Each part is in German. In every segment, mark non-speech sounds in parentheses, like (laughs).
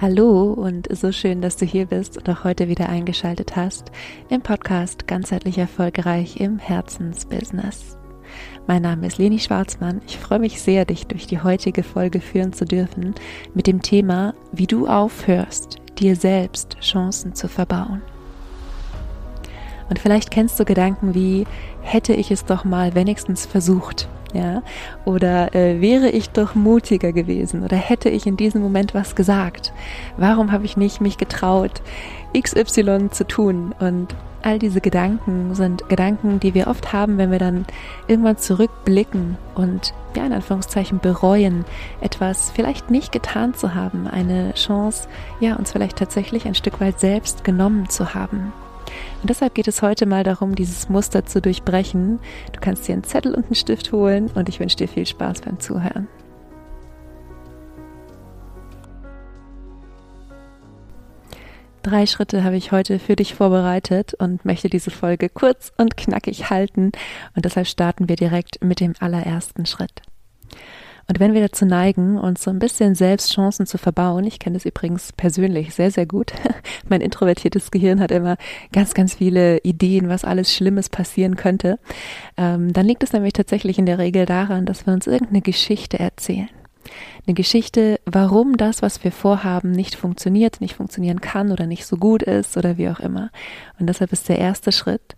Hallo und so schön, dass du hier bist und auch heute wieder eingeschaltet hast im Podcast Ganzheitlich Erfolgreich im Herzensbusiness. Mein Name ist Leni Schwarzmann. Ich freue mich sehr, dich durch die heutige Folge führen zu dürfen mit dem Thema, wie du aufhörst, dir selbst Chancen zu verbauen. Und vielleicht kennst du Gedanken wie, hätte ich es doch mal wenigstens versucht ja, oder äh, wäre ich doch mutiger gewesen oder hätte ich in diesem Moment was gesagt? Warum habe ich nicht mich getraut, XY zu tun? Und all diese Gedanken sind Gedanken, die wir oft haben, wenn wir dann irgendwann zurückblicken und ja, in Anführungszeichen bereuen, etwas vielleicht nicht getan zu haben, eine Chance, ja, uns vielleicht tatsächlich ein Stück weit selbst genommen zu haben. Und deshalb geht es heute mal darum, dieses Muster zu durchbrechen. Du kannst dir einen Zettel und einen Stift holen und ich wünsche dir viel Spaß beim Zuhören. Drei Schritte habe ich heute für dich vorbereitet und möchte diese Folge kurz und knackig halten. Und deshalb starten wir direkt mit dem allerersten Schritt. Und wenn wir dazu neigen, uns so ein bisschen selbst Chancen zu verbauen, ich kenne das übrigens persönlich sehr, sehr gut. (laughs) mein introvertiertes Gehirn hat immer ganz, ganz viele Ideen, was alles Schlimmes passieren könnte. Ähm, dann liegt es nämlich tatsächlich in der Regel daran, dass wir uns irgendeine Geschichte erzählen. Eine Geschichte, warum das, was wir vorhaben, nicht funktioniert, nicht funktionieren kann oder nicht so gut ist oder wie auch immer. Und deshalb ist der erste Schritt,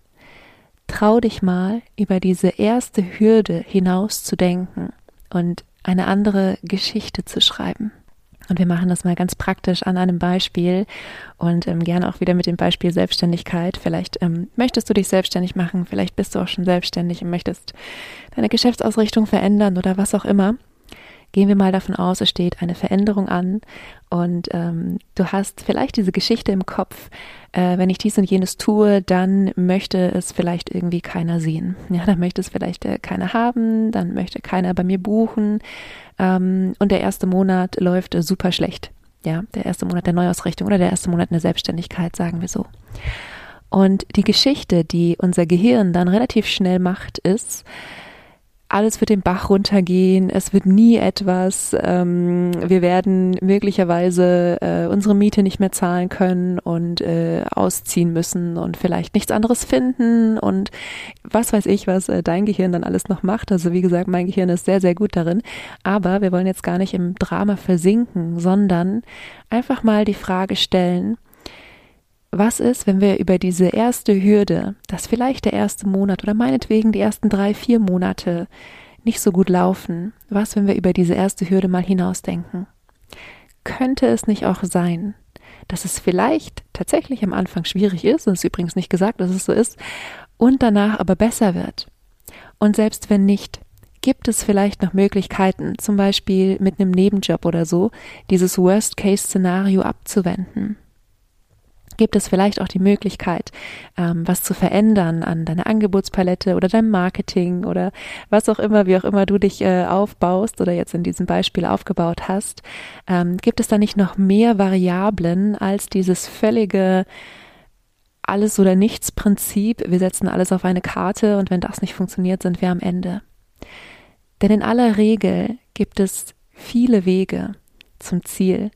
trau dich mal über diese erste Hürde hinaus zu denken und eine andere Geschichte zu schreiben. Und wir machen das mal ganz praktisch an einem Beispiel und ähm, gerne auch wieder mit dem Beispiel Selbstständigkeit. Vielleicht ähm, möchtest du dich selbstständig machen, vielleicht bist du auch schon selbstständig und möchtest deine Geschäftsausrichtung verändern oder was auch immer. Gehen wir mal davon aus, es steht eine Veränderung an und ähm, du hast vielleicht diese Geschichte im Kopf, äh, wenn ich dies und jenes tue, dann möchte es vielleicht irgendwie keiner sehen. Ja, dann möchte es vielleicht äh, keiner haben, dann möchte keiner bei mir buchen ähm, und der erste Monat läuft äh, super schlecht. Ja, der erste Monat der Neuausrichtung oder der erste Monat in der Selbstständigkeit, sagen wir so. Und die Geschichte, die unser Gehirn dann relativ schnell macht, ist, alles wird den Bach runtergehen, es wird nie etwas, ähm, wir werden möglicherweise äh, unsere Miete nicht mehr zahlen können und äh, ausziehen müssen und vielleicht nichts anderes finden und was weiß ich, was äh, dein Gehirn dann alles noch macht. Also wie gesagt, mein Gehirn ist sehr, sehr gut darin, aber wir wollen jetzt gar nicht im Drama versinken, sondern einfach mal die Frage stellen, was ist, wenn wir über diese erste Hürde, dass vielleicht der erste Monat oder meinetwegen die ersten drei, vier Monate nicht so gut laufen, was, wenn wir über diese erste Hürde mal hinausdenken? Könnte es nicht auch sein, dass es vielleicht tatsächlich am Anfang schwierig ist, und es ist übrigens nicht gesagt, dass es so ist, und danach aber besser wird? Und selbst wenn nicht, gibt es vielleicht noch Möglichkeiten, zum Beispiel mit einem Nebenjob oder so, dieses Worst-Case-Szenario abzuwenden? Gibt es vielleicht auch die Möglichkeit, ähm, was zu verändern an deiner Angebotspalette oder deinem Marketing oder was auch immer, wie auch immer du dich äh, aufbaust oder jetzt in diesem Beispiel aufgebaut hast. Ähm, gibt es da nicht noch mehr Variablen als dieses völlige alles oder nichts Prinzip? Wir setzen alles auf eine Karte und wenn das nicht funktioniert, sind wir am Ende. Denn in aller Regel gibt es viele Wege zum Ziel.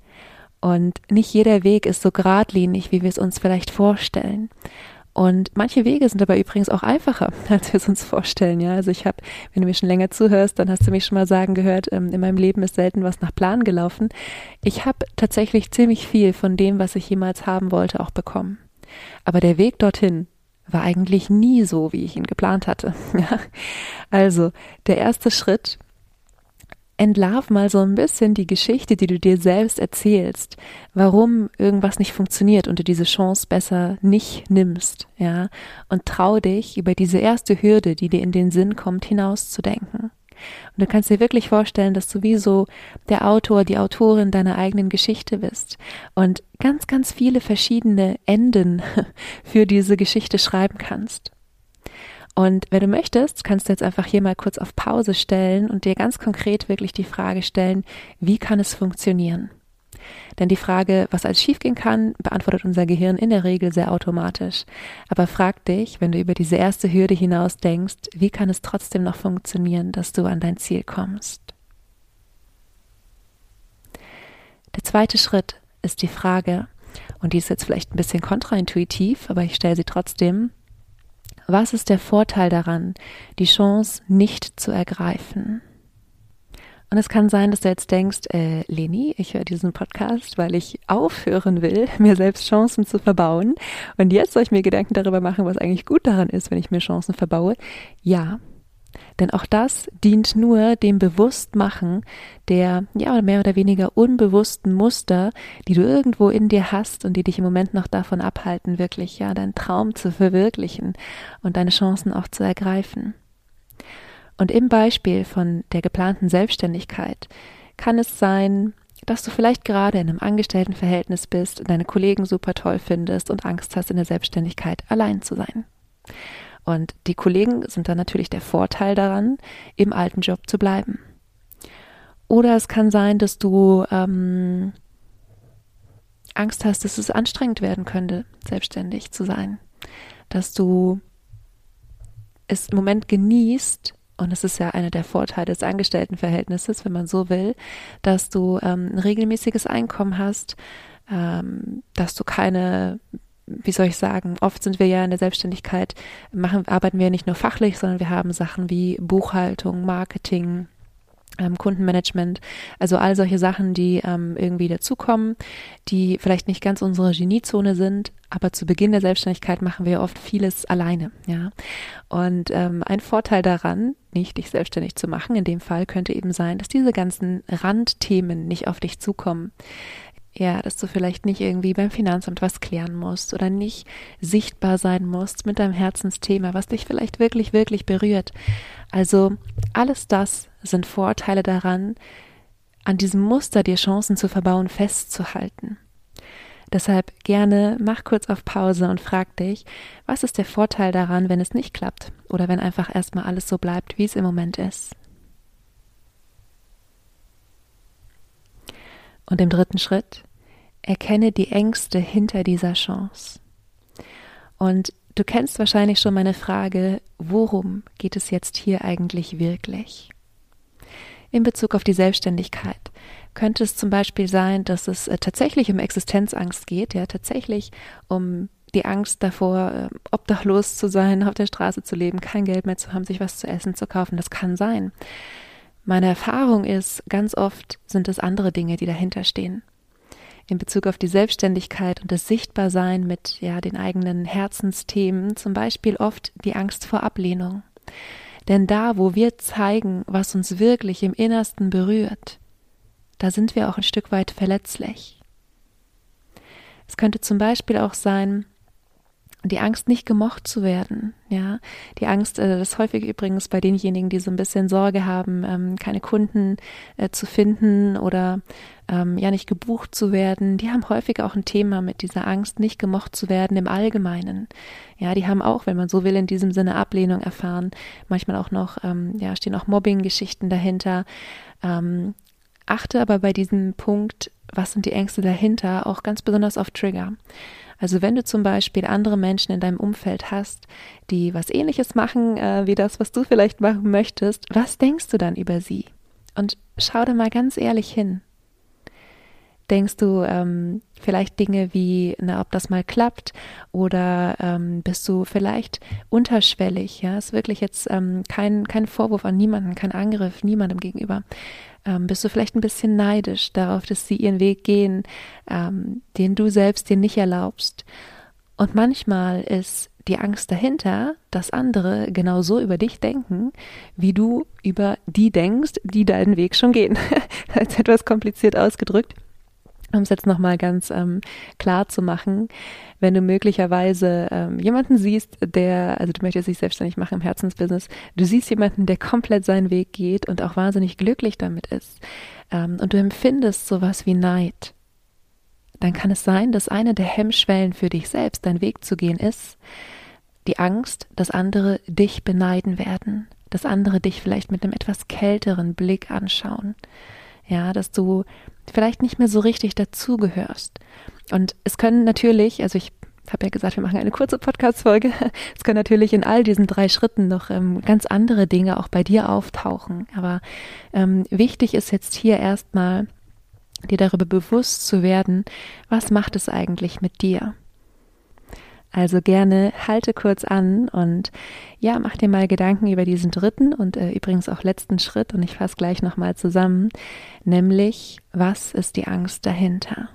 Und nicht jeder Weg ist so geradlinig, wie wir es uns vielleicht vorstellen. Und manche Wege sind aber übrigens auch einfacher, (laughs) als wir es uns vorstellen. Ja, also ich habe, wenn du mir schon länger zuhörst, dann hast du mich schon mal sagen gehört, ähm, in meinem Leben ist selten was nach Plan gelaufen. Ich habe tatsächlich ziemlich viel von dem, was ich jemals haben wollte, auch bekommen. Aber der Weg dorthin war eigentlich nie so, wie ich ihn geplant hatte. (laughs) Ja? Also der erste Schritt entlarv mal so ein bisschen die Geschichte, die du dir selbst erzählst, warum irgendwas nicht funktioniert und du diese Chance besser nicht nimmst, ja, und trau dich über diese erste Hürde, die dir in den Sinn kommt, hinauszudenken. Und du kannst dir wirklich vorstellen, dass du wie so der Autor, die Autorin deiner eigenen Geschichte bist und ganz, ganz viele verschiedene Enden (laughs) für diese Geschichte schreiben kannst. Und wenn du möchtest, kannst du jetzt einfach hier mal kurz auf Pause stellen und dir ganz konkret wirklich die Frage stellen, wie kann es funktionieren? Denn die Frage, was alles schiefgehen kann, beantwortet unser Gehirn in der Regel sehr automatisch. Aber frag dich, wenn du über diese erste Hürde hinaus denkst, wie kann es trotzdem noch funktionieren, dass du an dein Ziel kommst? Der zweite Schritt ist die Frage, und die ist jetzt vielleicht ein bisschen kontraintuitiv, aber ich stelle sie trotzdem, was ist der Vorteil daran, die Chance nicht zu ergreifen? Und es kann sein, dass du jetzt denkst, äh, Leni, ich höre diesen Podcast, weil ich aufhören will, (laughs) mir selbst Chancen zu verbauen. Und jetzt soll ich mir Gedanken darüber machen, was eigentlich gut daran ist, wenn ich mir Chancen verbaue. Ja, denn auch das dient nur dem Bewusstmachen der, ja, mehr oder weniger unbewussten Muster, die du irgendwo in dir hast und die dich im Moment noch davon abhalten, wirklich, ja, deinen Traum zu verwirklichen und deine Chancen auch zu ergreifen. Und im Beispiel von der geplanten Selbstständigkeit kann es sein, dass du vielleicht gerade in einem Angestelltenverhältnis bist und deine Kollegen super toll findest und Angst hast, in der Selbstständigkeit allein zu sein. Und die Kollegen sind dann natürlich der Vorteil daran, im alten Job zu bleiben. Oder es kann sein, dass du ähm, Angst hast, dass es anstrengend werden könnte, selbstständig zu sein. Dass du es im Moment genießt, und es ist ja einer der Vorteile des Angestelltenverhältnisses, wenn man so will, dass du ähm, ein regelmäßiges Einkommen hast, ähm, dass du keine wie soll ich sagen, oft sind wir ja in der Selbstständigkeit, machen, arbeiten wir nicht nur fachlich, sondern wir haben Sachen wie Buchhaltung, Marketing, ähm, Kundenmanagement, also all solche Sachen, die ähm, irgendwie dazukommen, die vielleicht nicht ganz unsere Geniezone sind, aber zu Beginn der Selbstständigkeit machen wir oft vieles alleine, ja. Und ähm, ein Vorteil daran, nicht dich selbstständig zu machen, in dem Fall könnte eben sein, dass diese ganzen Randthemen nicht auf dich zukommen. Ja, dass du vielleicht nicht irgendwie beim Finanzamt was klären musst oder nicht sichtbar sein musst mit deinem Herzensthema, was dich vielleicht wirklich, wirklich berührt. Also alles das sind Vorteile daran, an diesem Muster dir Chancen zu verbauen, festzuhalten. Deshalb gerne mach kurz auf Pause und frag dich, was ist der Vorteil daran, wenn es nicht klappt oder wenn einfach erstmal alles so bleibt, wie es im Moment ist. Und im dritten Schritt, erkenne die Ängste hinter dieser Chance. Und du kennst wahrscheinlich schon meine Frage, worum geht es jetzt hier eigentlich wirklich? In Bezug auf die Selbstständigkeit könnte es zum Beispiel sein, dass es äh, tatsächlich um Existenzangst geht, ja, tatsächlich um die Angst davor, äh, obdachlos zu sein, auf der Straße zu leben, kein Geld mehr zu haben, sich was zu essen zu kaufen. Das kann sein. Meine Erfahrung ist, ganz oft sind es andere Dinge, die dahinter stehen in Bezug auf die Selbstständigkeit und das Sichtbarsein mit ja den eigenen Herzensthemen, zum Beispiel oft die Angst vor Ablehnung. Denn da, wo wir zeigen, was uns wirklich im Innersten berührt, da sind wir auch ein Stück weit verletzlich. Es könnte zum Beispiel auch sein, die Angst, nicht gemocht zu werden, ja, die Angst, äh, das häufig übrigens bei denjenigen, die so ein bisschen Sorge haben, ähm, keine Kunden äh, zu finden oder ähm, ja nicht gebucht zu werden, die haben häufig auch ein Thema mit dieser Angst, nicht gemocht zu werden im Allgemeinen. Ja, die haben auch, wenn man so will, in diesem Sinne Ablehnung erfahren. Manchmal auch noch, ähm, ja, stehen auch Mobbing-Geschichten dahinter. Achte aber bei diesem Punkt, was sind die Ängste dahinter, auch ganz besonders auf Trigger. Also wenn du zum Beispiel andere Menschen in deinem Umfeld hast, die was ähnliches machen äh, wie das, was du vielleicht machen möchtest, was denkst du dann über sie? Und schau da mal ganz ehrlich hin. Denkst du ähm, vielleicht Dinge wie, na, ob das mal klappt oder ähm, bist du vielleicht unterschwellig? Ja, ist wirklich jetzt ähm, kein, kein Vorwurf an niemanden, kein Angriff niemandem gegenüber. Ähm, bist du vielleicht ein bisschen neidisch darauf, dass sie ihren Weg gehen, ähm, den du selbst dir nicht erlaubst? Und manchmal ist die Angst dahinter, dass andere genau so über dich denken, wie du über die denkst, die deinen Weg schon gehen. (laughs) Als etwas kompliziert ausgedrückt um es jetzt nochmal ganz ähm, klar zu machen, wenn du möglicherweise ähm, jemanden siehst, der, also du möchtest dich selbstständig machen im Herzensbusiness, du siehst jemanden, der komplett seinen Weg geht und auch wahnsinnig glücklich damit ist ähm, und du empfindest sowas wie Neid, dann kann es sein, dass eine der Hemmschwellen für dich selbst, dein Weg zu gehen, ist die Angst, dass andere dich beneiden werden, dass andere dich vielleicht mit einem etwas kälteren Blick anschauen. Ja, dass du vielleicht nicht mehr so richtig dazugehörst. Und es können natürlich, also ich habe ja gesagt, wir machen eine kurze Podcast-Folge. (laughs) Es können natürlich in all diesen drei Schritten noch ähm, ganz andere Dinge auch bei dir auftauchen. Aber ähm, wichtig ist jetzt hier erstmal, dir darüber bewusst zu werden, was macht es eigentlich mit dir? Also gerne halte kurz an und ja, mach dir mal Gedanken über diesen dritten und äh, übrigens auch letzten Schritt und ich fasse gleich nochmal zusammen, nämlich was ist die Angst dahinter?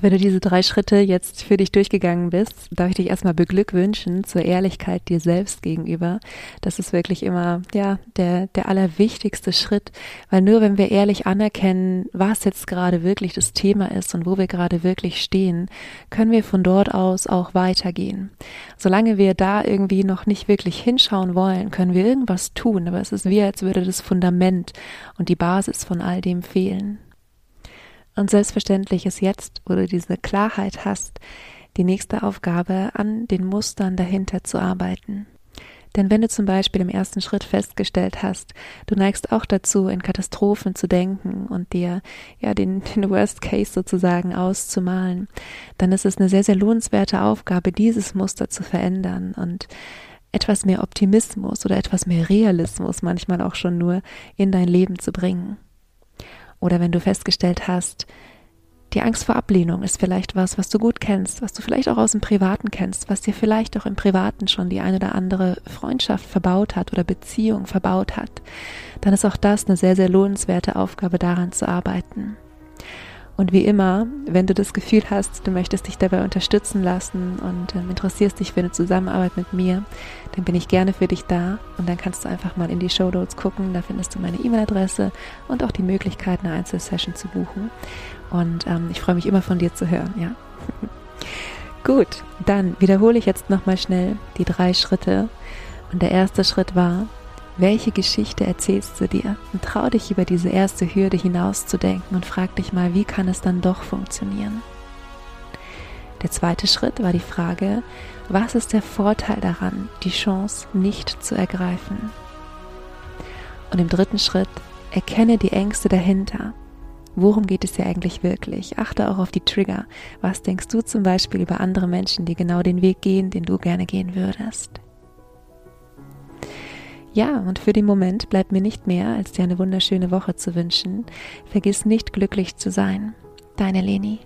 Wenn du diese drei Schritte jetzt für dich durchgegangen bist, darf ich dich erstmal beglückwünschen zur Ehrlichkeit dir selbst gegenüber. Das ist wirklich immer, ja, der, der allerwichtigste Schritt, weil nur wenn wir ehrlich anerkennen, was jetzt gerade wirklich das Thema ist und wo wir gerade wirklich stehen, können wir von dort aus auch weitergehen. Solange wir da irgendwie noch nicht wirklich hinschauen wollen, können wir irgendwas tun, aber es ist wie, als würde das Fundament und die Basis von all dem fehlen. Und selbstverständlich ist jetzt, wo du diese Klarheit hast, die nächste Aufgabe, an den Mustern dahinter zu arbeiten. Denn wenn du zum Beispiel im ersten Schritt festgestellt hast, du neigst auch dazu, in Katastrophen zu denken und dir ja den, (laughs) den Worst Case sozusagen auszumalen, dann ist es eine sehr, sehr lohnenswerte Aufgabe, dieses Muster zu verändern und etwas mehr Optimismus oder etwas mehr Realismus manchmal auch schon nur in dein Leben zu bringen. Oder wenn du festgestellt hast, die Angst vor Ablehnung ist vielleicht was, was du gut kennst, was du vielleicht auch aus dem Privaten kennst, was dir vielleicht auch im Privaten schon die eine oder andere Freundschaft verbaut hat oder Beziehung verbaut hat, dann ist auch das eine sehr, sehr lohnenswerte Aufgabe, daran zu arbeiten. Und wie immer, wenn du das Gefühl hast, du möchtest dich dabei unterstützen lassen und ähm, interessierst dich für eine Zusammenarbeit mit mir, dann bin ich gerne für dich da und dann kannst du einfach mal in die Show Notes gucken. Da findest du meine E-Mail-Adresse und auch die Möglichkeit, eine Einzelsession zu buchen. Und ähm, ich freue mich immer von dir zu hören, ja. (laughs) Gut, dann wiederhole ich jetzt nochmal schnell die drei Schritte. Und der erste Schritt war, welche Geschichte erzählst du dir? Und trau dich über diese erste Hürde hinauszudenken und frag dich mal, wie kann es dann doch funktionieren? Der zweite Schritt war die Frage, was ist der Vorteil daran, die Chance nicht zu ergreifen? Und im dritten Schritt, erkenne die Ängste dahinter. Worum geht es dir eigentlich wirklich? Achte auch auf die Trigger. Was denkst du zum Beispiel über andere Menschen, die genau den Weg gehen, den du gerne gehen würdest? Ja, und für den Moment bleibt mir nicht mehr, als dir eine wunderschöne Woche zu wünschen. Vergiss nicht glücklich zu sein. Deine Leni.